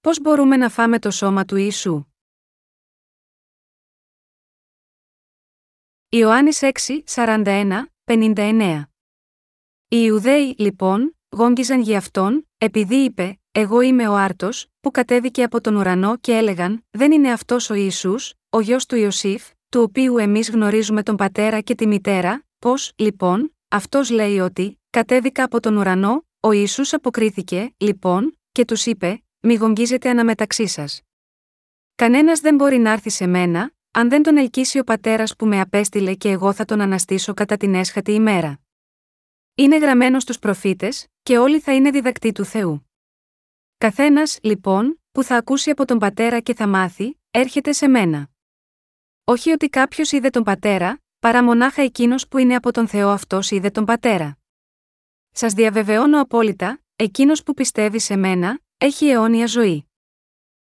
Πώς μπορούμε να φάμε το σώμα του Ιησού; Ιωάννης 6, 41, 59 Οι Ιουδαίοι, λοιπόν, γόγγιζαν για αυτόν, επειδή είπε, Εγώ είμαι ο Άρτος, που κατέβηκε από τον ουρανό και έλεγαν, Δεν είναι αυτός ο Ιησούς, ο γιος του Ιωσήφ, του οποίου εμείς γνωρίζουμε τον πατέρα και τη μητέρα, πώς, λοιπόν, αυτός λέει ότι, κατέβηκα από τον ουρανό, ο Ιησούς αποκρίθηκε, λοιπόν, και τους είπε, μη γογγίζετε αναμεταξύ σας. Κανένας δεν μπορεί να έρθει σε μένα, αν δεν τον ελκύσει ο πατέρας που με απέστειλε και εγώ θα τον αναστήσω κατά την έσχατη ημέρα. Είναι γραμμένο στους προφήτες, και όλοι θα είναι διδακτοί του Θεού. Καθένας, λοιπόν, που θα ακούσει από τον πατέρα και θα μάθει, έρχεται σε μένα. Όχι ότι κάποιος είδε τον πατέρα, παρά μονάχα εκείνος που είναι από τον Θεό αυτός είδε τον πατέρα. Σας διαβεβαιώνω απόλυτα, εκείνος που πιστεύει σε μένα, έχει αιώνια ζωή.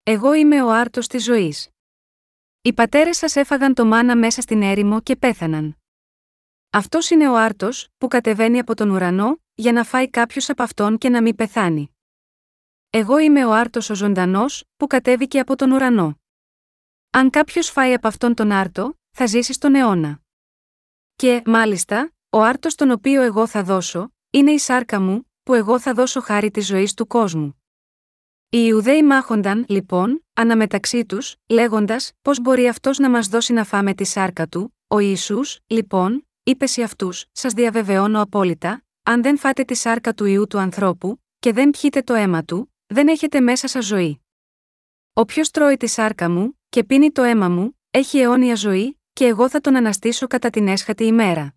Εγώ είμαι ο άρτος της ζωής. Οι πατέρες σας έφαγαν το μάνα μέσα στην έρημο και πέθαναν. Αυτός είναι ο άρτος, που κατεβαίνει από τον ουρανό, για να φάει κάποιος από αυτόν και να μην πεθάνει. Εγώ είμαι ο άρτος ο ζωντανός, που κατέβηκε από τον ουρανό. Αν κάποιος φάει από αυτόν τον άρτο, θα ζήσει στον αιώνα. Και, μάλιστα, ο άρτος τον οποίο εγώ θα δώσω, είναι η σάρκα μου, που εγώ θα δώσω χάρη της ζωής του κόσμου. Οι Ιουδαίοι μάχονταν, λοιπόν, αναμεταξύ τους, λέγοντας, πώς μπορεί αυτός να μας δώσει να φάμε τη σάρκα του, ο Ισού, λοιπόν, είπες σε αυτούς: Σας διαβεβαιώνω απόλυτα, αν δεν φάτε τη σάρκα του ιού του ανθρώπου, και δεν πιείτε το αίμα του, δεν έχετε μέσα σας ζωή. Όποιος τρώει τη σάρκα μου, και πίνει το αίμα μου, έχει αιώνια ζωή, και εγώ θα τον αναστήσω κατά την έσχατη ημέρα.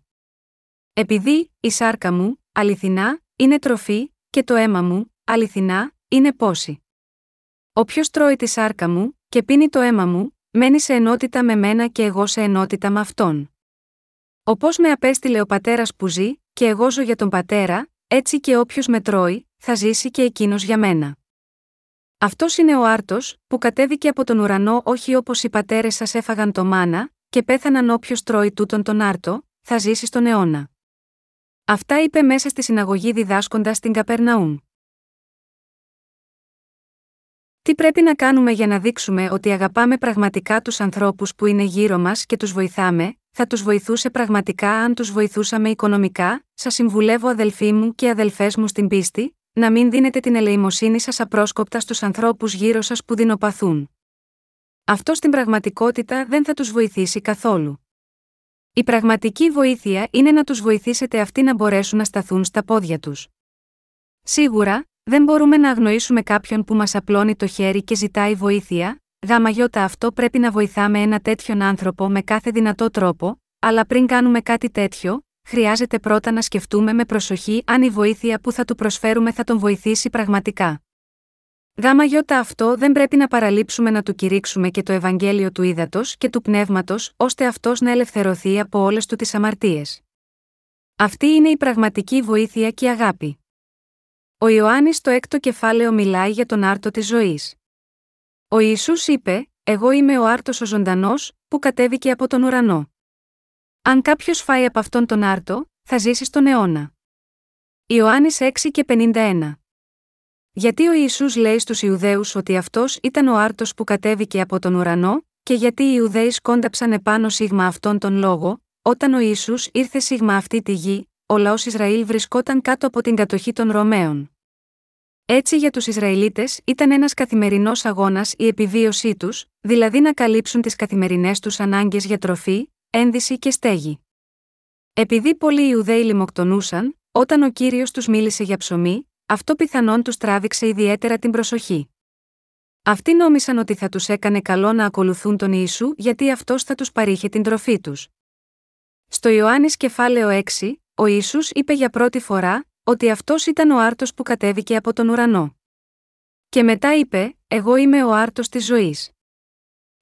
Επειδή, η σάρκα μου, αληθινά, είναι τροφή, και το αίμα μου, αληθινά, είναι πόση. Όποιος τρώει τη σάρκα μου, και πίνει το αίμα μου, μένει σε ενότητα με μένα και εγώ σε ενότητα με αυτόν. Όπω με απέστειλε ο πατέρας που ζει, και εγώ ζω για τον πατέρα, έτσι και όποιος με τρώει, θα ζήσει και εκείνος για μένα. Αυτός είναι ο άρτος, που κατέβηκε από τον ουρανό όχι όπως οι πατέρες σας έφαγαν το μάνα, και πέθαναν όποιος τρώει τούτον τον άρτο, θα ζήσει στον αιώνα. Αυτά είπε μέσα στη συναγωγή διδάσκοντας στην Καπερναούμ. Τι πρέπει να κάνουμε για να δείξουμε ότι αγαπάμε πραγματικά τους ανθρώπους που είναι γύρω μας και τους βοηθάμε, θα τους βοηθούσε πραγματικά αν τους βοηθούσαμε οικονομικά, σας συμβουλεύω αδελφοί μου και αδελφές μου στην πίστη, να μην δίνετε την ελεημοσύνη σας απρόσκοπτα στους ανθρώπους γύρω σας που δεινοπαθούν. Αυτό στην πραγματικότητα δεν θα τους βοηθήσει καθόλου. Η πραγματική βοήθεια είναι να τους βοηθήσετε αυτοί να μπορέσουν να σταθούν στα πόδια τους. Σίγουρα, δεν μπορούμε να αγνοήσουμε κάποιον που μας απλώνει το χέρι και ζητάει βοήθεια, γάμα γιώτα αυτό πρέπει να βοηθάμε ένα τέτοιον άνθρωπο με κάθε δυνατό τρόπο, αλλά πριν κάνουμε κάτι τέτοιο, χρειάζεται πρώτα να σκεφτούμε με προσοχή αν η βοήθεια που θα του προσφέρουμε θα τον βοηθήσει πραγματικά. Γάμα γιώτα αυτό δεν πρέπει να παραλείψουμε να του κηρύξουμε και το Ευαγγέλιο του ύδατο και του πνεύματος, ώστε αυτός να ελευθερωθεί από όλες του τις αμαρτίες. Αυτή είναι η πραγματική βοήθεια και η αγάπη. Ο Ιωάννης στο έκτο κεφάλαιο μιλάει για τον άρτο της ζωής. Ο Ισού είπε: Εγώ είμαι ο άρτος ο ζωντανός, που κατέβηκε από τον ουρανό. Αν κάποιος φάει από αυτόν τον άρτο, θα ζήσει στον αιώνα. Ιωάννης 6 και 51. Γιατί ο Ιησούς λέει στους Ιουδαίους ότι αυτός ήταν ο άρτος που κατέβηκε από τον ουρανό, και γιατί οι Ιουδαίοι σκόνταψαν επάνω σίγμα αυτόν τον λόγο, όταν ο Ιησούς ήρθε σίγμα αυτή τη γη, ο λαός Ισραήλ βρισκόταν κάτω από την κατοχή των Ρωμαίων. Έτσι για τους Ισραηλίτες ήταν ένας καθημερινός αγώνας η επιβίωσή τους, δηλαδή να καλύψουν τις καθημερινές τους ανάγκες για τροφή, ένδυση και στέγη. Επειδή πολλοί Ιουδαίοι λιμοκτονούσαν, όταν ο κύριος τους μίλησε για ψωμί, αυτό πιθανόν τους τράβηξε ιδιαίτερα την προσοχή. Αυτοί νόμισαν ότι θα τους έκανε καλό να ακολουθούν τον Ιησού γιατί αυτός θα τους παρήχε την τροφή τους. Στο Ιωάννης κεφάλαιο 6, ο Ιησούς είπε για πρώτη φορά ότι αυτός ήταν ο άρτος που κατέβηκε από τον ουρανό. Και μετά είπε: Εγώ είμαι ο άρτος της ζωής.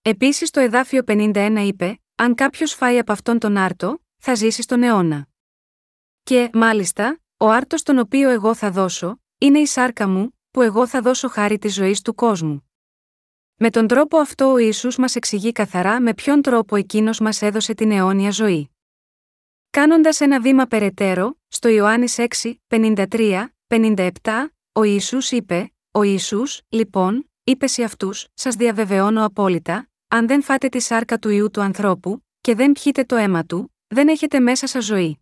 Επίσης το εδάφιο 51 είπε: Αν κάποιος φάει από αυτόν τον άρτο, θα ζήσει στον αιώνα. Και, μάλιστα, ο άρτος τον οποίο εγώ θα δώσω, είναι η σάρκα μου, που εγώ θα δώσω χάρη της ζωής του κόσμου. Με τον τρόπο αυτό ο Ιησούς μας εξηγεί καθαρά με ποιον τρόπο εκείνος μας έδωσε την αιώνια ζωή. Κάνοντας ένα βήμα περαιτέρω, στο Ιωάννης 6, 53, 57, ο Ιησούς είπε: Ο Ιησούς, λοιπόν, είπες σε αυτούς: Σας διαβεβαιώνω απόλυτα, αν δεν φάτε τη σάρκα του ιού του ανθρώπου, και δεν πιείτε το αίμα του, δεν έχετε μέσα σας ζωή.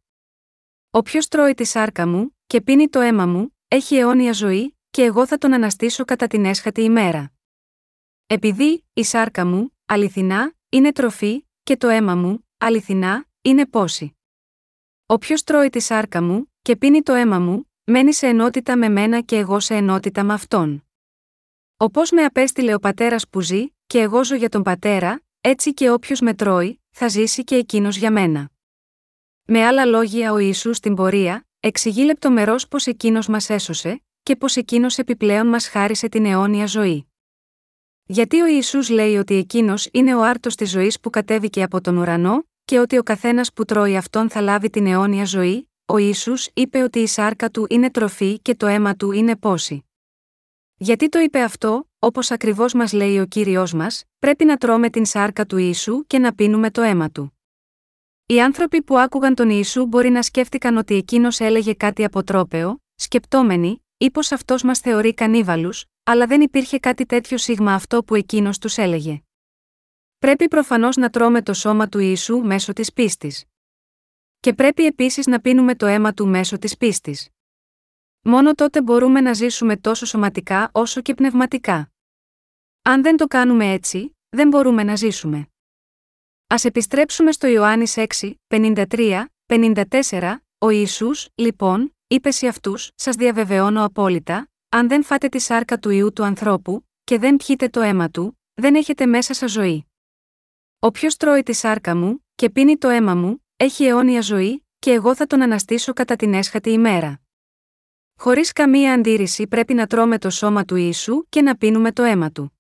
Όποιος τρώει τη σάρκα μου, και πίνει το αίμα μου, έχει αιώνια ζωή, και εγώ θα τον αναστήσω κατά την έσχατη ημέρα. Επειδή, η σάρκα μου, αληθινά, είναι τροφή, και το αίμα μου, αληθινά, είναι πόση. Όποιος τρώει τη σάρκα μου, και πίνει το αίμα μου, μένει σε ενότητα με μένα και εγώ σε ενότητα με αυτόν. Όπω με απέστειλε ο πατέρας που ζει, και εγώ ζω για τον πατέρα, έτσι και όποιος με τρώει, θα ζήσει και εκείνος για μένα. Με άλλα λόγια, ο Ισού στην πορεία, εξηγεί λεπτομερώς πω εκείνος μας έσωσε, και πω εκείνος επιπλέον μας χάρισε την αιώνια ζωή. Γιατί ο Ισού λέει ότι εκείνος είναι ο άρτος της ζωής που κατέβηκε από τον ουρανό, και ότι ο καθένας που τρώει αυτόν θα λάβει την αιώνια ζωή, ο Ιησούς είπε ότι η σάρκα του είναι τροφή και το αίμα του είναι πόση. Γιατί το είπε αυτό, όπως ακριβώς μας λέει ο κύριος μας, πρέπει να τρώμε την σάρκα του Ιησού και να πίνουμε το αίμα του. Οι άνθρωποι που άκουγαν τον Ιησού μπορεί να σκέφτηκαν ότι εκείνος έλεγε κάτι αποτρόπαιο, σκεπτόμενοι, ή πω αυτός μας θεωρεί κανίβαλους, αλλά δεν υπήρχε κάτι τέτοιο σίγμα αυτό που εκείνος τους έλεγε. Πρέπει προφανώς να τρώμε το σώμα του Ιησού μέσω της πίστης. Και πρέπει επίσης να πίνουμε το αίμα του μέσω της πίστης. Μόνο τότε μπορούμε να ζήσουμε τόσο σωματικά όσο και πνευματικά. Αν δεν το κάνουμε έτσι, δεν μπορούμε να ζήσουμε. Α επιστρέψουμε στο Ιωάννης 6, 53, 54, ο Ιησούς, λοιπόν, είπες σε αυτούς: Σας διαβεβαιώνω απόλυτα, αν δεν φάτε τη σάρκα του ιού του ανθρώπου, και δεν πιείτε το αίμα του, δεν έχετε μέσα σας ζωή. Όποιος τρώει τη σάρκα μου, και πίνει το αίμα μου, έχει αιώνια ζωή, και εγώ θα τον αναστήσω κατά την έσχατη ημέρα. Χωρίς καμία αντίρρηση πρέπει να τρώμε το σώμα του Ιησού και να πίνουμε το αίμα του.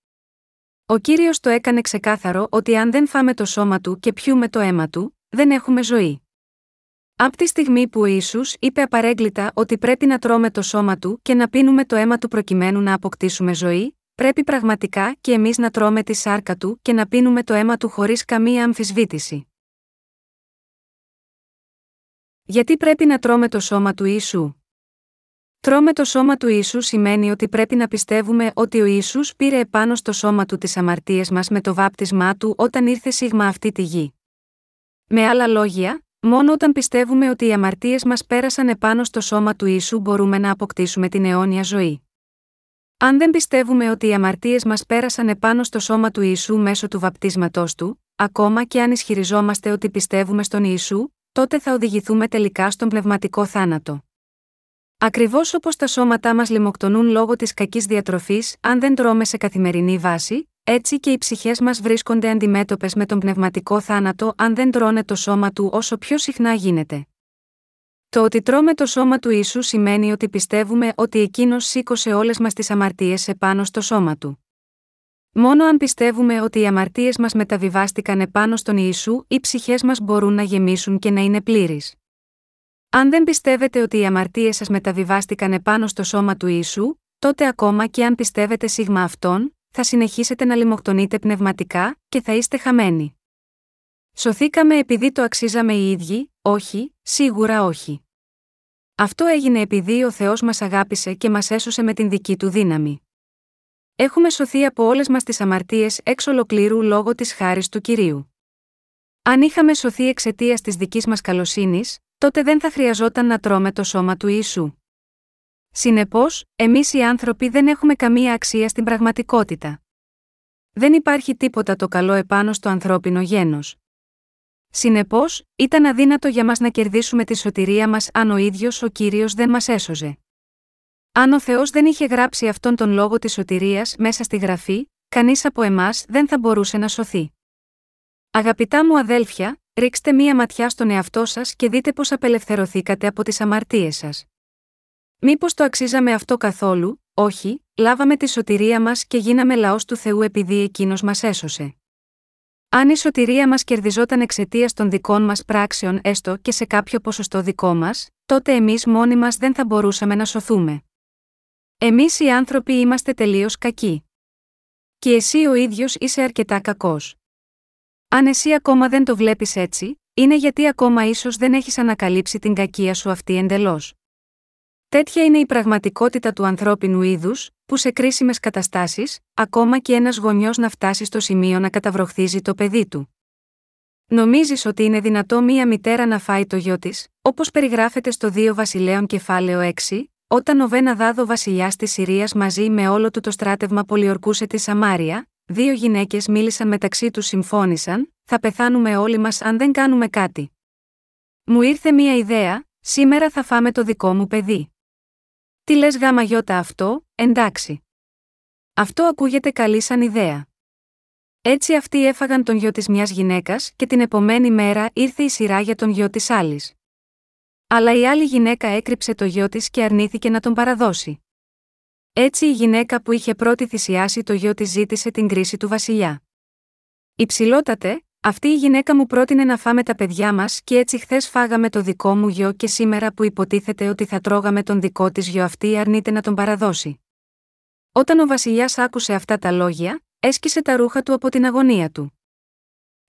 Ο κύριος το έκανε ξεκάθαρο ότι αν δεν φάμε το σώμα του και πιούμε το αίμα του, δεν έχουμε ζωή. Από τη στιγμή που ο Ιησούς είπε απαρέγκλητα ότι πρέπει να τρώμε το σώμα του και να πίνουμε το αίμα του προκειμένου να αποκτήσουμε ζωή, πρέπει πραγματικά και εμείς να τρώμε τη σάρκα του και να πίνουμε το αίμα του χωρίς καμία αμφισβήτηση. Γιατί πρέπει να τρώμε το σώμα του Ιησού; Τρώμε το σώμα του Ιησού σημαίνει ότι πρέπει να πιστεύουμε ότι ο Ιησούς πήρε επάνω στο σώμα του τις αμαρτίες μας με το βάπτισμά του όταν ήρθε σίγμα αυτή τη γη. Με άλλα λόγια, μόνο όταν πιστεύουμε ότι οι αμαρτίες μας πέρασαν επάνω στο σώμα του Ιησού μπορούμε να αποκτήσουμε την αιώνια ζωή. Αν δεν πιστεύουμε ότι οι αμαρτίες μας πέρασαν επάνω στο σώμα του Ιησού μέσω του βαπτίσματός του, ακόμα και αν ισχυριζόμαστε ότι πιστεύουμε στον Ιησού, τότε θα οδηγηθούμε τελικά στον πνευματικό θάνατο. Ακριβώς όπως τα σώματά μας λιμοκτονούν λόγω της κακής διατροφής, αν δεν τρώμε σε καθημερινή βάση, έτσι και οι ψυχές μας βρίσκονται αντιμέτωπες με τον πνευματικό θάνατο αν δεν τρώνε το σώμα του όσο πιο συχνά γίνεται. Το ότι τρώμε το σώμα του ίσου σημαίνει ότι πιστεύουμε ότι εκείνος σήκωσε όλες μας τις αμαρτίες επάνω στο σώμα του. Μόνο αν πιστεύουμε ότι οι αμαρτίες μας μεταβιβάστηκαν επάνω στον Ιησού, οι ψυχές μας μπορούν να γεμίσουν και να είναι πλήρεις. Αν δεν πιστεύετε ότι οι αμαρτίες σας μεταβιβάστηκαν επάνω στο σώμα του Ιησού, τότε ακόμα και αν πιστεύετε σίγμα αυτόν, θα συνεχίσετε να λιμοκτονείτε πνευματικά και θα είστε χαμένοι. Σωθήκαμε επειδή το αξίζαμε οι ίδιοι, όχι, σίγουρα όχι. Αυτό έγινε επειδή ο Θεός μας αγάπησε και μας έσωσε με την δική του δύναμη. Έχουμε σωθεί από όλες μας τις αμαρτίες εξ ολοκλήρου λόγω της χάρης του κυρίου. Αν είχαμε σωθεί εξαιτίας της δικής μας καλοσύνης, τότε δεν θα χρειαζόταν να τρώμε το σώμα του Ιησού. Συνεπώς, εμείς οι άνθρωποι δεν έχουμε καμία αξία στην πραγματικότητα. Δεν υπάρχει τίποτα το καλό επάνω στο ανθρώπινο γένος. Συνεπώς, ήταν αδύνατο για μας να κερδίσουμε τη σωτηρία μας αν ο ίδιος ο κύριος δεν μας έσωζε. Αν ο Θεός δεν είχε γράψει αυτόν τον λόγο της σωτηρίας μέσα στη γραφή, κανείς από εμάς δεν θα μπορούσε να σωθεί. Αγαπητά μου αδέλφια, ρίξτε μία ματιά στον εαυτό σας και δείτε πώς απελευθερωθήκατε από τις αμαρτίες σας. Μήπως το αξίζαμε αυτό καθόλου, όχι, λάβαμε τη σωτηρία μας και γίναμε λαός του Θεού επειδή εκείνος μας έσωσε. Αν η σωτηρία μας κερδιζόταν εξαιτίας των δικών μας πράξεων έστω και σε κάποιο ποσοστό δικό μας, τότε εμείς μόνοι μας δεν θα μπορούσαμε να σωθούμε. Εμείς οι άνθρωποι είμαστε τελείως κακοί. Και εσύ ο ίδιος είσαι αρκετά κακός. Αν εσύ ακόμα δεν το βλέπεις έτσι, είναι γιατί ακόμα ίσως δεν έχεις ανακαλύψει την κακία σου αυτή εντελώς. Τέτοια είναι η πραγματικότητα του ανθρώπινου είδους, που σε κρίσιμες καταστάσεις, ακόμα και ένας γονιός να φτάσει στο σημείο να καταβροχθίζει το παιδί του. Νομίζεις ότι είναι δυνατό μία μητέρα να φάει το γιο της, όπως περιγράφεται στο 2 Βασιλέων κεφάλαιο 6, όταν ο Βένα Δάδο βασιλιάς της Συρίας μαζί με όλο του το στράτευμα πολιορκούσε τη Σαμάρια, δύο γυναίκες μίλησαν μεταξύ τους συμφώνησαν, θα πεθάνουμε όλοι μας αν δεν κάνουμε κάτι. Μου ήρθε μία ιδέα, σήμερα θα φάμε το δικό μου παιδί. Τι λες γάμα γιώτα αυτό, εντάξει. Αυτό ακούγεται καλή σαν ιδέα. Έτσι αυτοί έφαγαν τον γιο της μιας γυναίκας και την επομένη μέρα ήρθε η σειρά για τον γιο της άλλης. Αλλά η άλλη γυναίκα έκρυψε το γιο της και αρνήθηκε να τον παραδώσει. Έτσι η γυναίκα που είχε πρώτη θυσιάσει το γιο της ζήτησε την κρίση του βασιλιά. Υψηλότατε, αυτή η γυναίκα μου πρότεινε να φάμε τα παιδιά μας και έτσι χθες φάγαμε το δικό μου γιο και σήμερα που υποτίθεται ότι θα τρώγαμε τον δικό της γιο αυτή αρνείται να τον παραδώσει. Όταν ο βασιλιάς άκουσε αυτά τα λόγια, έσκησε τα ρούχα του από την αγωνία του.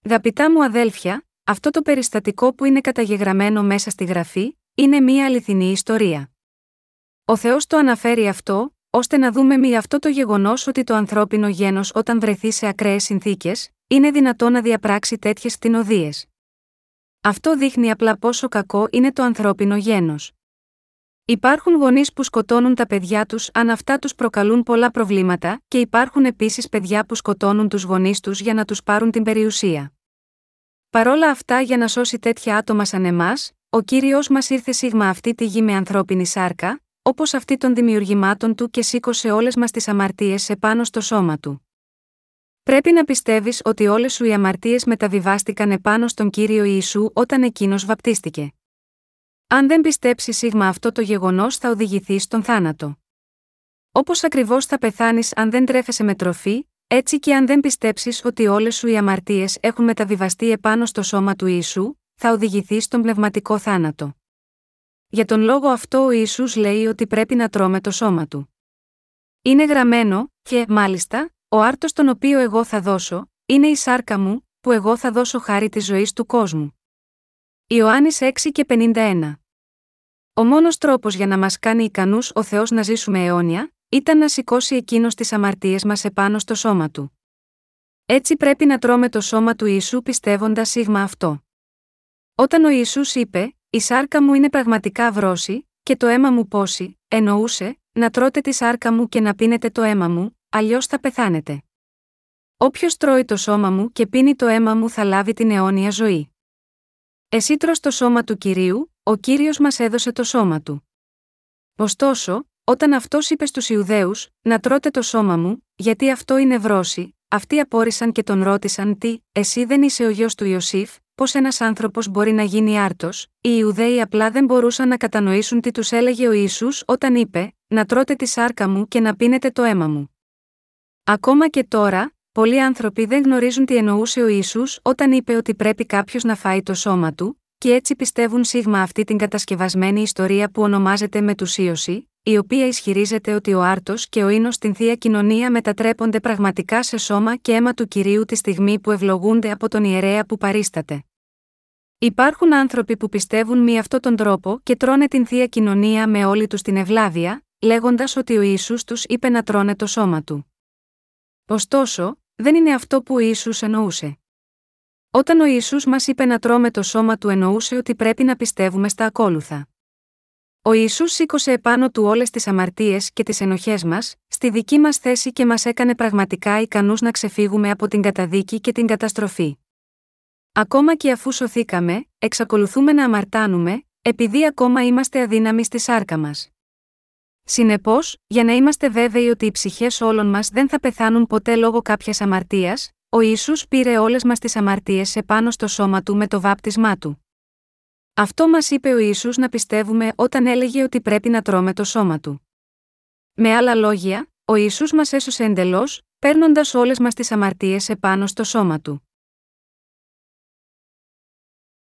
Γαπητά μου αδέλφια, αυτό το περιστατικό που είναι καταγεγραμμένο μέσα στη γραφή, είναι μία αληθινή ιστορία. Ο Θεός το αναφέρει αυτό, ώστε να δούμε μη αυτό το γεγονός ότι το ανθρώπινο γένος όταν βρεθεί σε ακραίες συνθήκες, είναι δυνατό να διαπράξει τέτοιες κτηνοδίε. Αυτό δείχνει απλά πόσο κακό είναι το ανθρώπινο γένος. Υπάρχουν γονείς που σκοτώνουν τα παιδιά τους αν αυτά τους προκαλούν πολλά προβλήματα, και υπάρχουν επίσης παιδιά που σκοτώνουν τους γονείς τους για να τους πάρουν την περιουσία. Παρόλα αυτά, για να σώσει τέτοια άτομα σαν εμάς, ο κύριος μας ήρθε σίγμα αυτή τη γη με ανθρώπινη σάρκα, όπως αυτή των δημιουργημάτων του και σήκωσε όλες μας τις αμαρτίες επάνω στο σώμα του. Πρέπει να πιστεύεις ότι όλες σου οι αμαρτίες μεταβιβάστηκαν επάνω στον κύριο Ιησού όταν εκείνος βαπτίστηκε. Αν δεν πιστέψει σίγμα αυτό το γεγονός, θα οδηγηθείς στον θάνατο. Όπως ακριβώς θα πεθάνεις αν δεν τρέφεσαι με τροφή, έτσι και αν δεν πιστέψεις ότι όλες σου οι αμαρτίες έχουν μεταβιβαστεί επάνω στο σώμα του Ιησού, θα οδηγηθείς στον πνευματικό θάνατο. Για τον λόγο αυτό ο Ιησούς λέει ότι πρέπει να τρώμε το σώμα του. Είναι γραμμένο, και, μάλιστα, ο άρτος τον οποίο εγώ θα δώσω, είναι η σάρκα μου, που εγώ θα δώσω χάρη της ζωής του κόσμου. Ιωάννης 6 και 51. Ο μόνος τρόπος για να μας κάνει ικανούς ο Θεός να ζήσουμε αιώνια, ήταν να σηκώσει εκείνος τις αμαρτίες μας επάνω στο σώμα του. Έτσι πρέπει να τρώμε το σώμα του Ιησού πιστεύοντας σίγμα αυτό. Όταν ο Ιησούς είπε, Η σάρκα μου είναι πραγματικά βρώση, και το αίμα μου πόση, εννοούσε, να τρώτε τη σάρκα μου και να πίνετε το αίμα μου, αλλιώς θα πεθάνετε. Όποιος τρώει το σώμα μου και πίνει το αίμα μου θα λάβει την αιώνια ζωή. Εσύ τρως το σώμα του κυρίου, ο κύριος μας έδωσε το σώμα του. Ωστόσο, όταν αυτός είπε στους Ιουδαίους, να τρώτε το σώμα μου, γιατί αυτό είναι βρώση, αυτοί απόρρισαν και τον ρώτησαν τι, εσύ δεν είσαι ο γιος του Ιωσήφ, πώς ένας άνθρωπος μπορεί να γίνει άρτος, οι Ιουδαίοι απλά δεν μπορούσαν να κατανοήσουν τι τους έλεγε ο Ισού όταν είπε, Να τρώτε τη σάρκα μου και να πίνετε το αίμα μου. Ακόμα και τώρα, πολλοί άνθρωποι δεν γνωρίζουν τι εννοούσε ο Ιησούς όταν είπε ότι πρέπει κάποιος να φάει το σώμα του, και έτσι πιστεύουν σίγμα αυτή την κατασκευασμένη ιστορία που ονομάζεται μετουσίωση, η οποία ισχυρίζεται ότι ο άρτος και ο ίνος στην θεία κοινωνία μετατρέπονται πραγματικά σε σώμα και αίμα του κυρίου τη στιγμή που ευλογούνται από τον ιερέα που παρίσταται. Υπάρχουν άνθρωποι που πιστεύουν με αυτόν τον τρόπο και τρώνε την θεία κοινωνία με όλη τους την ευλάβεια, λέγοντας ότι ο Ιησούς τους είπε να τρώνε το σώμα του. Ωστόσο, δεν είναι αυτό που ο Ιησούς εννοούσε. Όταν ο Ιησούς μας είπε να τρώμε το σώμα του εννοούσε ότι πρέπει να πιστεύουμε στα ακόλουθα. Ο Ιησούς σήκωσε επάνω του όλες τις αμαρτίες και τις ενοχές μας, στη δική μας θέση και μας έκανε πραγματικά ικανούς να ξεφύγουμε από την καταδίκη και την καταστροφή. Ακόμα και αφού σωθήκαμε, εξακολουθούμε να αμαρτάνουμε, επειδή ακόμα είμαστε αδύναμοι στη σάρκα μας. Συνεπώς, για να είμαστε βέβαιοι ότι οι ψυχές όλων μας δεν θα πεθάνουν ποτέ λόγω κάποιας αμαρτίας, ο Ιησούς πήρε όλες μας τις αμαρτίες επάνω στο σώμα του με το βάπτισμά του. Αυτό μας είπε ο Ιησούς να πιστεύουμε όταν έλεγε ότι πρέπει να τρώμε το σώμα του. Με άλλα λόγια, ο Ιησούς μας έσωσε εντελώς, παίρνοντας όλες μας τις αμαρτίες επάνω στο σώμα του.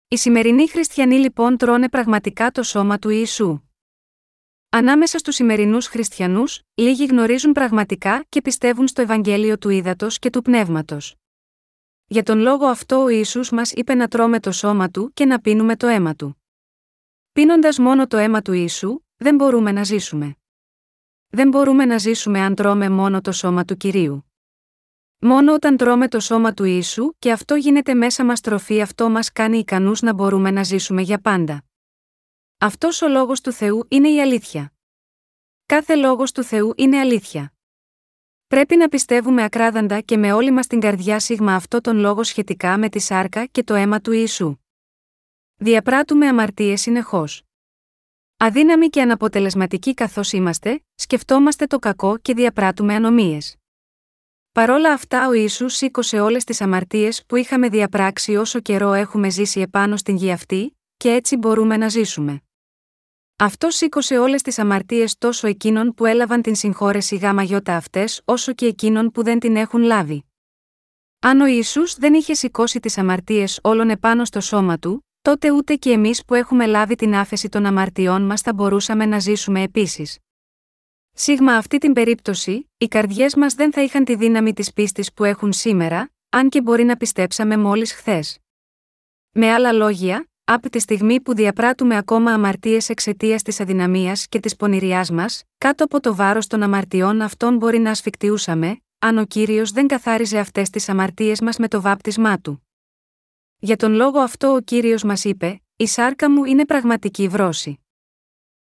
Οι σημερινοί χριστιανοί λοιπόν τρώνε πραγματικά το σώμα του Ιησού. Ανάμεσα στους σημερινούς χριστιανούς, λίγοι γνωρίζουν πραγματικά και πιστεύουν στο Ευαγγέλιο του Ήδατος και του Πνεύματος. Για τον λόγο αυτό ο Ιησούς μας είπε να τρώμε το σώμα του και να πίνουμε το αίμα του. Πίνοντας μόνο το αίμα του Ιησού, δεν μπορούμε να ζήσουμε. Δεν μπορούμε να ζήσουμε αν τρώμε μόνο το σώμα του κυρίου. Μόνο όταν τρώμε το σώμα του Ιησού και αυτό γίνεται μέσα μας τροφή, αυτό μας κάνει ικανούς να μπορούμε να ζήσουμε για πάντα. Αυτός ο λόγος του Θεού είναι η αλήθεια. Κάθε λόγος του Θεού είναι αλήθεια. Πρέπει να πιστεύουμε ακράδαντα και με όλη μας την καρδιά σίγμα αυτό τον λόγο σχετικά με τη σάρκα και το αίμα του Ιησού. Διαπράττουμε αμαρτίες συνεχώς. Αδύναμοι και αναποτελεσματικοί καθώς είμαστε, σκεφτόμαστε το κακό και διαπράττουμε ανομίες. Παρόλα αυτά, ο Ισού σήκωσε όλες τις αμαρτίες που είχαμε διαπράξει όσο καιρό έχουμε ζήσει επάνω στην γη αυτή, και έτσι μπορούμε να ζήσουμε. Αυτό σήκωσε όλες τις αμαρτίες τόσο εκείνων που έλαβαν την συγχώρεση γάμα γιώτα αυτές, όσο και εκείνων που δεν την έχουν λάβει. Αν ο Ιησούς δεν είχε σηκώσει τις αμαρτίες όλων επάνω στο σώμα του, τότε ούτε και εμείς που έχουμε λάβει την άφεση των αμαρτιών μας θα μπορούσαμε να ζήσουμε επίσης. Σίγμα αυτή την περίπτωση, οι καρδιές μας δεν θα είχαν τη δύναμη της πίστης που έχουν σήμερα, αν και μπορεί να πιστέψαμε μόλις χθες. Με άλλα λόγια, από τη στιγμή που διαπράττουμε ακόμα αμαρτίες εξαιτίας της αδυναμίας και της πονηριάς μας, κάτω από το βάρος των αμαρτιών αυτών μπορεί να ασφικτιούσαμε, αν ο κύριος δεν καθάριζε αυτές τις αμαρτίες μας με το βάπτισμά του. Για τον λόγο αυτό ο κύριος μας είπε: Η σάρκα μου είναι πραγματική βρώση.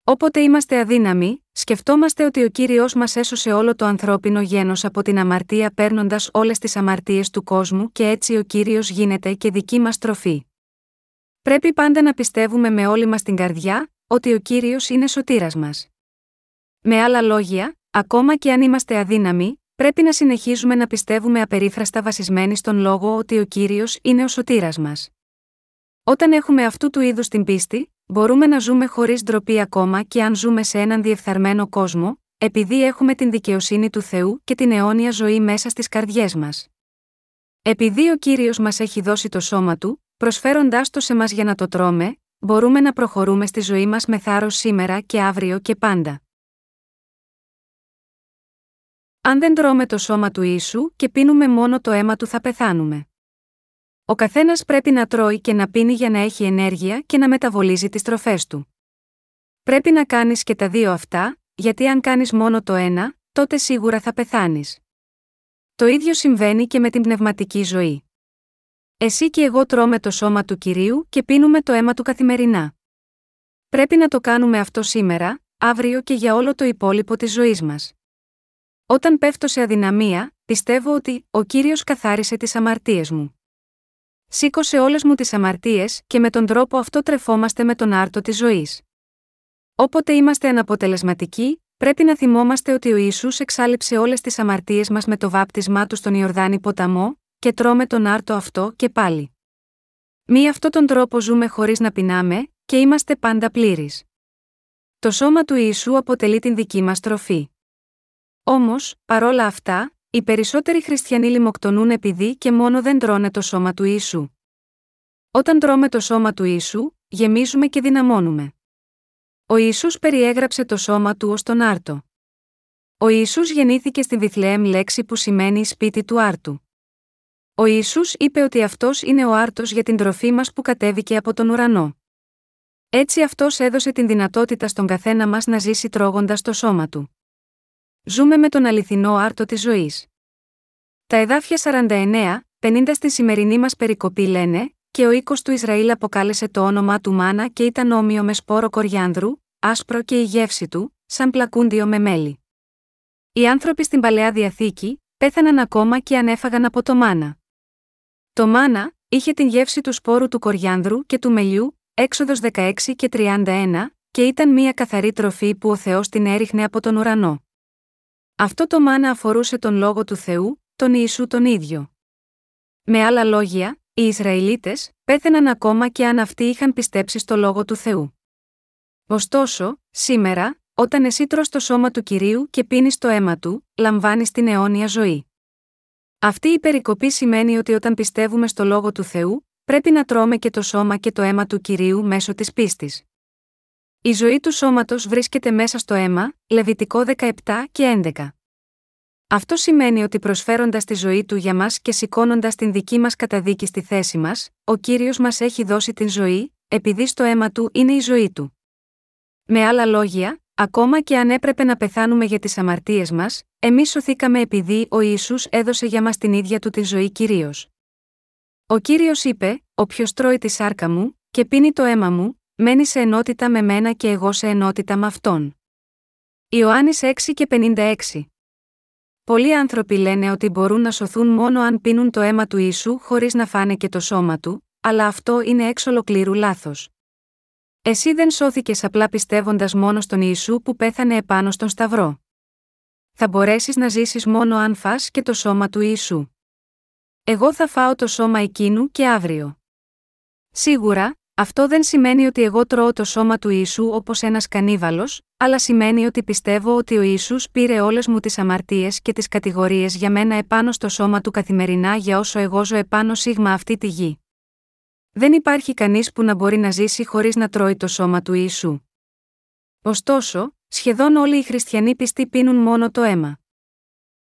Όποτε είμαστε αδύναμοι, σκεφτόμαστε ότι ο κύριος μας έσωσε όλο το ανθρώπινο γένος από την αμαρτία παίρνοντας όλες τις αμαρτίες του κόσμου και έτσι ο κύριος γίνεται και δική μας τροφή. Πρέπει πάντα να πιστεύουμε με όλη μας την καρδιά, ότι ο κύριος είναι σωτήρας μας. Με άλλα λόγια, ακόμα και αν είμαστε αδύναμοι, πρέπει να συνεχίζουμε να πιστεύουμε απερίφραστα βασισμένοι στον λόγο ότι ο κύριος είναι ο σωτήρας μας. Όταν έχουμε αυτού του είδους την πίστη, μπορούμε να ζούμε χωρίς ντροπή ακόμα και αν ζούμε σε έναν διεφθαρμένο κόσμο, επειδή έχουμε την δικαιοσύνη του Θεού και την αιώνια ζωή μέσα στις καρδιές μας. Επειδή ο κύριος μας έχει δώσει το σώμα του, προσφέροντάς το σε μας για να το τρώμε, μπορούμε να προχωρούμε στη ζωή μας με θάρρος σήμερα και αύριο και πάντα. Αν δεν τρώμε το σώμα του ίσου και πίνουμε μόνο το αίμα του θα πεθάνουμε. Ο καθένας πρέπει να τρώει και να πίνει για να έχει ενέργεια και να μεταβολίζει τις τροφές του. Πρέπει να κάνεις και τα δύο αυτά, γιατί αν κάνεις μόνο το ένα, τότε σίγουρα θα πεθάνεις. Το ίδιο συμβαίνει και με την πνευματική ζωή. Εσύ και εγώ τρώμε το σώμα του κυρίου και πίνουμε το αίμα του καθημερινά. Πρέπει να το κάνουμε αυτό σήμερα, αύριο και για όλο το υπόλοιπο της ζωής μας. Όταν πέφτω σε αδυναμία, πιστεύω ότι ο κύριος καθάρισε τις αμαρτίες μου. Σήκωσε όλες μου τις αμαρτίες και με τον τρόπο αυτό τρεφόμαστε με τον άρτο της ζωής. Όποτε είμαστε αναποτελεσματικοί, πρέπει να θυμόμαστε ότι ο Ισού εξάλληψε όλες τις αμαρτίες μας με το βάπτισμά του στον Ιορδάνη ποταμό, και τρώμε τον άρτο αυτό και πάλι. Μη αυτόν τον τρόπο ζούμε χωρίς να πεινάμε, και είμαστε πάντα πλήρεις. Το σώμα του Ιησού αποτελεί την δική μας τροφή. Όμως, παρόλα αυτά, οι περισσότεροι χριστιανοί λιμοκτονούν επειδή και μόνο δεν τρώνε το σώμα του Ιησού. Όταν τρώμε το σώμα του Ιησού, γεμίζουμε και δυναμώνουμε. Ο Ιησούς περιέγραψε το σώμα του ως τον άρτο. Ο Ιησούς γεννήθηκε στη Βιθλεέμ λέξη που σημαίνει σπίτι του άρτου. Ο Ιησούς είπε ότι αυτός είναι ο άρτος για την τροφή μας που κατέβηκε από τον ουρανό. Έτσι αυτός έδωσε την δυνατότητα στον καθένα μας να ζήσει τρώγοντας το σώμα του. Ζούμε με τον αληθινό άρτο της ζωής. Τα εδάφια 49, 50 στη σημερινή μας περικοπή λένε: Και ο οίκος του Ισραήλ αποκάλεσε το όνομά του μάνα και ήταν όμοιο με σπόρο κοριάνδρου, άσπρο και η γεύση του, σαν πλακούντιο με μέλι. Οι άνθρωποι στην παλαιά διαθήκη πέθαναν ακόμα και αν έφαγαν από το μάνα. Το μάνα είχε την γεύση του σπόρου του κοριάνδρου και του μελιού, έξοδος 16 και 31, και ήταν μια καθαρή τροφή που ο Θεός την έριχνε από τον ουρανό. Αυτό το μάνα αφορούσε τον λόγο του Θεού, τον Ιησού τον ίδιο. Με άλλα λόγια, οι Ισραηλίτες πέθαιναν ακόμα και αν αυτοί είχαν πιστέψει στο λόγο του Θεού. Ωστόσο, σήμερα, όταν εσύ τρως το σώμα του Κυρίου και πίνεις το αίμα του, λαμβάνεις την αιώνια ζωή. Αυτή η περικοπή σημαίνει ότι όταν πιστεύουμε στο λόγο του Θεού, πρέπει να τρώμε και το σώμα και το αίμα του κυρίου μέσω της πίστης. Η ζωή του σώματος βρίσκεται μέσα στο αίμα, Λεβιτικό 17 και 11. Αυτό σημαίνει ότι προσφέροντας τη ζωή του για μας και σηκώνοντας την δική μας καταδίκη στη θέση μας, ο κύριος μας έχει δώσει την ζωή, επειδή στο αίμα του είναι η ζωή του. Με άλλα λόγια, Ακόμα και αν έπρεπε να πεθάνουμε για τις αμαρτίες μας, εμείς σωθήκαμε επειδή ο Ισού έδωσε για μας την ίδια του τη ζωή κυρίως. Ο κύριος είπε: Όποιο τρώει τη σάρκα μου, και πίνει το αίμα μου, μένει σε ενότητα με μένα και εγώ σε ενότητα με αυτόν. Ιωάννης 6 και 56 Πολλοί άνθρωποι λένε ότι μπορούν να σωθούν μόνο αν πίνουν το αίμα του Ιησού χωρίς να φάνε και το σώμα του, αλλά αυτό είναι εξ ολοκλήρου λάθος. Εσύ δεν σώθηκες απλά πιστεύοντας μόνο στον Ιησού που πέθανε επάνω στον Σταυρό. Θα μπορέσεις να ζήσεις μόνο αν φά και το σώμα του Ιησού. Εγώ θα φάω το σώμα εκείνου και αύριο. Σίγουρα, αυτό δεν σημαίνει ότι εγώ τρώω το σώμα του Ιησού όπως ένας κανίβαλος, αλλά σημαίνει ότι πιστεύω ότι ο Ισού πήρε όλες μου τις αμαρτίες και τις κατηγορίες για μένα επάνω στο σώμα του καθημερινά για όσο εγώ ζω επάνω σίγμα αυτή τη γη. Δεν υπάρχει κανείς που να μπορεί να ζήσει χωρίς να τρώει το σώμα του Ιησού. Ωστόσο, σχεδόν όλοι οι χριστιανοί πιστοί πίνουν μόνο το αίμα.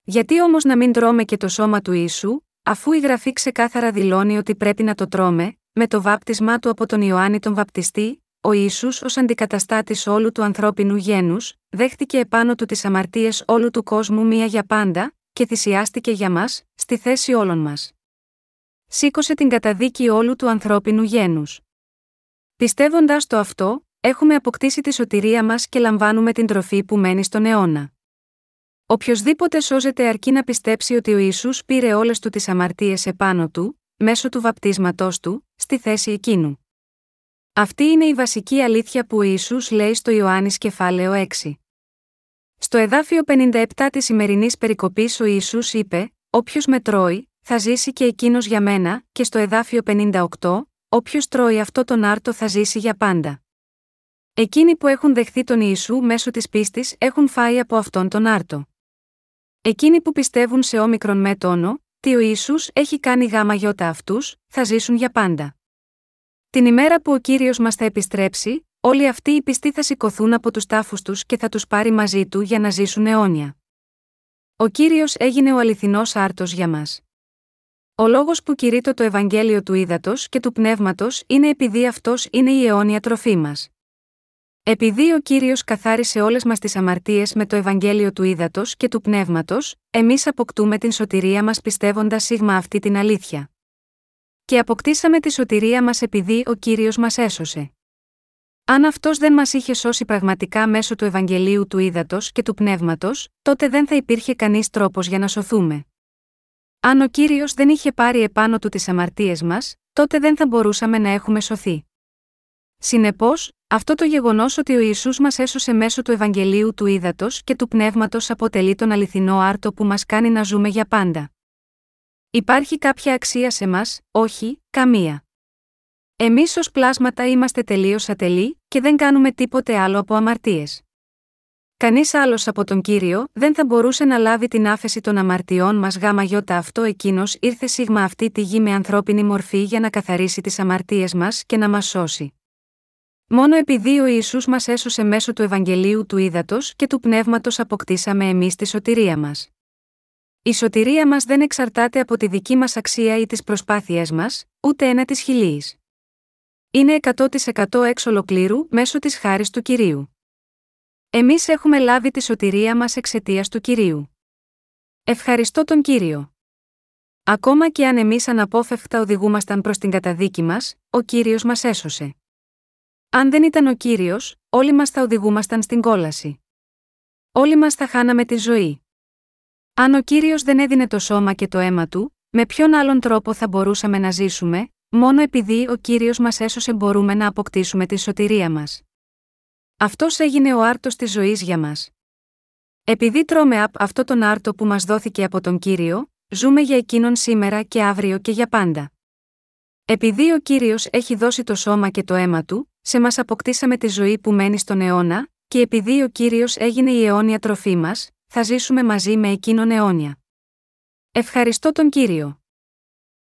Γιατί όμως να μην τρώμε και το σώμα του Ιησού, αφού η γραφή ξεκάθαρα δηλώνει ότι πρέπει να το τρώμε, με το βάπτισμά του από τον Ιωάννη τον Βαπτιστή, ο Ισού ως αντικαταστάτης όλου του ανθρώπινου γένους, δέχτηκε επάνω του τις αμαρτίες όλου του κόσμου μία για πάντα, και θυσιάστηκε για μας, στη θέση όλων μας. Σήκωσε την καταδίκη όλου του ανθρώπινου γένους. Πιστεύοντας το αυτό, έχουμε αποκτήσει τη σωτηρία μας και λαμβάνουμε την τροφή που μένει στον αιώνα. Οποιοδήποτε σώζεται αρκεί να πιστέψει ότι ο Ιησούς πήρε όλες του τις αμαρτίες επάνω του, μέσω του βαπτίσματός του, στη θέση εκείνου. Αυτή είναι η βασική αλήθεια που ο Ιησούς λέει στο Ιωάννης κεφάλαιο 6. Στο εδάφιο 57 της σημερινής περικοπής ο Ιησούς είπε: Όποιος με τρώει, θα ζήσει και εκείνος για μένα, και στο εδάφιο 58, Όποιος τρώει αυτό τον άρτο θα ζήσει για πάντα. Εκείνοι που έχουν δεχθεί τον Ιησού μέσω της πίστης έχουν φάει από αυτόν τον άρτο. Εκείνοι που πιστεύουν σε όμικρον με τόνο, τι ο Ιησούς έχει κάνει γάμα γιώτα αυτούς, θα ζήσουν για πάντα. Την ημέρα που ο κύριος μας θα επιστρέψει, όλοι αυτοί οι πιστοί θα σηκωθούν από τους τάφους τους και θα τους πάρει μαζί του για να ζήσουν αιώνια. Ο κύριος έγινε ο αληθινός άρτος για μας. Ο λόγος που κηρύττω το Ευαγγέλιο του Ήδατος και του Πνεύματος είναι επειδή αυτός είναι η αιώνια τροφή μας. Επειδή ο κύριος καθάρισε όλες μας τις αμαρτίες με το Ευαγγέλιο του Ήδατος και του Πνεύματος, εμείς αποκτούμε την σωτηρία μας πιστεύοντας σίγμα αυτή την αλήθεια. Και αποκτήσαμε τη σωτηρία μας επειδή ο κύριος μας έσωσε. Αν αυτός δεν μας είχε σώσει πραγματικά μέσω του Ευαγγελίου του Ήδατος και του Πνεύματος, τότε δεν θα υπήρχε κανείς τρόπος για να σωθούμε. Αν ο κύριος δεν είχε πάρει επάνω του τις αμαρτίες μας, τότε δεν θα μπορούσαμε να έχουμε σωθεί. Συνεπώς, αυτό το γεγονός ότι ο Ισού μας έσωσε μέσω του Ευαγγελίου του Ήδατος και του Πνεύματος αποτελεί τον αληθινό άρτο που μας κάνει να ζούμε για πάντα. Υπάρχει κάποια αξία σε μας, όχι, καμία. Εμείς ως πλάσματα είμαστε τελείως ατελεί και δεν κάνουμε τίποτε άλλο από αμαρτίες. Κανείς άλλος από τον κύριο δεν θα μπορούσε να λάβει την άφεση των αμαρτιών μας γάμα γιώτα αυτό εκείνος ήρθε σίγμα αυτή τη γη με ανθρώπινη μορφή για να καθαρίσει τις αμαρτίες μας και να μας σώσει. Μόνο επειδή ο Ισού μας έσωσε μέσω του Ευαγγελίου του Ήδατος και του Πνεύματος αποκτήσαμε εμείς τη σωτηρία μας. Η σωτηρία μας δεν εξαρτάται από τη δική μας αξία ή τις προσπάθειές μας, ούτε ένα της χιλή. Είναι 100% εξ ολοκλήρου μέσω της χάρης του κυρίου. Εμείς έχουμε λάβει τη σωτηρία μας εξαιτίας του κυρίου. Ευχαριστώ τον κύριο. Ακόμα και αν εμείς αναπόφευκτα οδηγούμασταν προς την καταδίκη μας, ο κύριος μας έσωσε. Αν δεν ήταν ο κύριος, όλοι μας θα οδηγούμασταν στην κόλαση. Όλοι μας θα χάναμε τη ζωή. Αν ο κύριος δεν έδινε το σώμα και το αίμα του, με ποιον άλλον τρόπο θα μπορούσαμε να ζήσουμε, μόνο επειδή ο κύριος μας έσωσε μπορούμε να αποκτήσουμε τη σωτηρία μας. Αυτός έγινε ο άρτος της ζωής για μας. Επειδή τρώμε απ' αυτό τον άρτο που μας δόθηκε από τον κύριο, ζούμε για εκείνον σήμερα και αύριο και για πάντα. Επειδή ο κύριος έχει δώσει το σώμα και το αίμα του, σε μας αποκτήσαμε τη ζωή που μένει στον αιώνα, και επειδή ο κύριος έγινε η αιώνια τροφή μας, θα ζήσουμε μαζί με εκείνον αιώνια. Ευχαριστώ τον κύριο.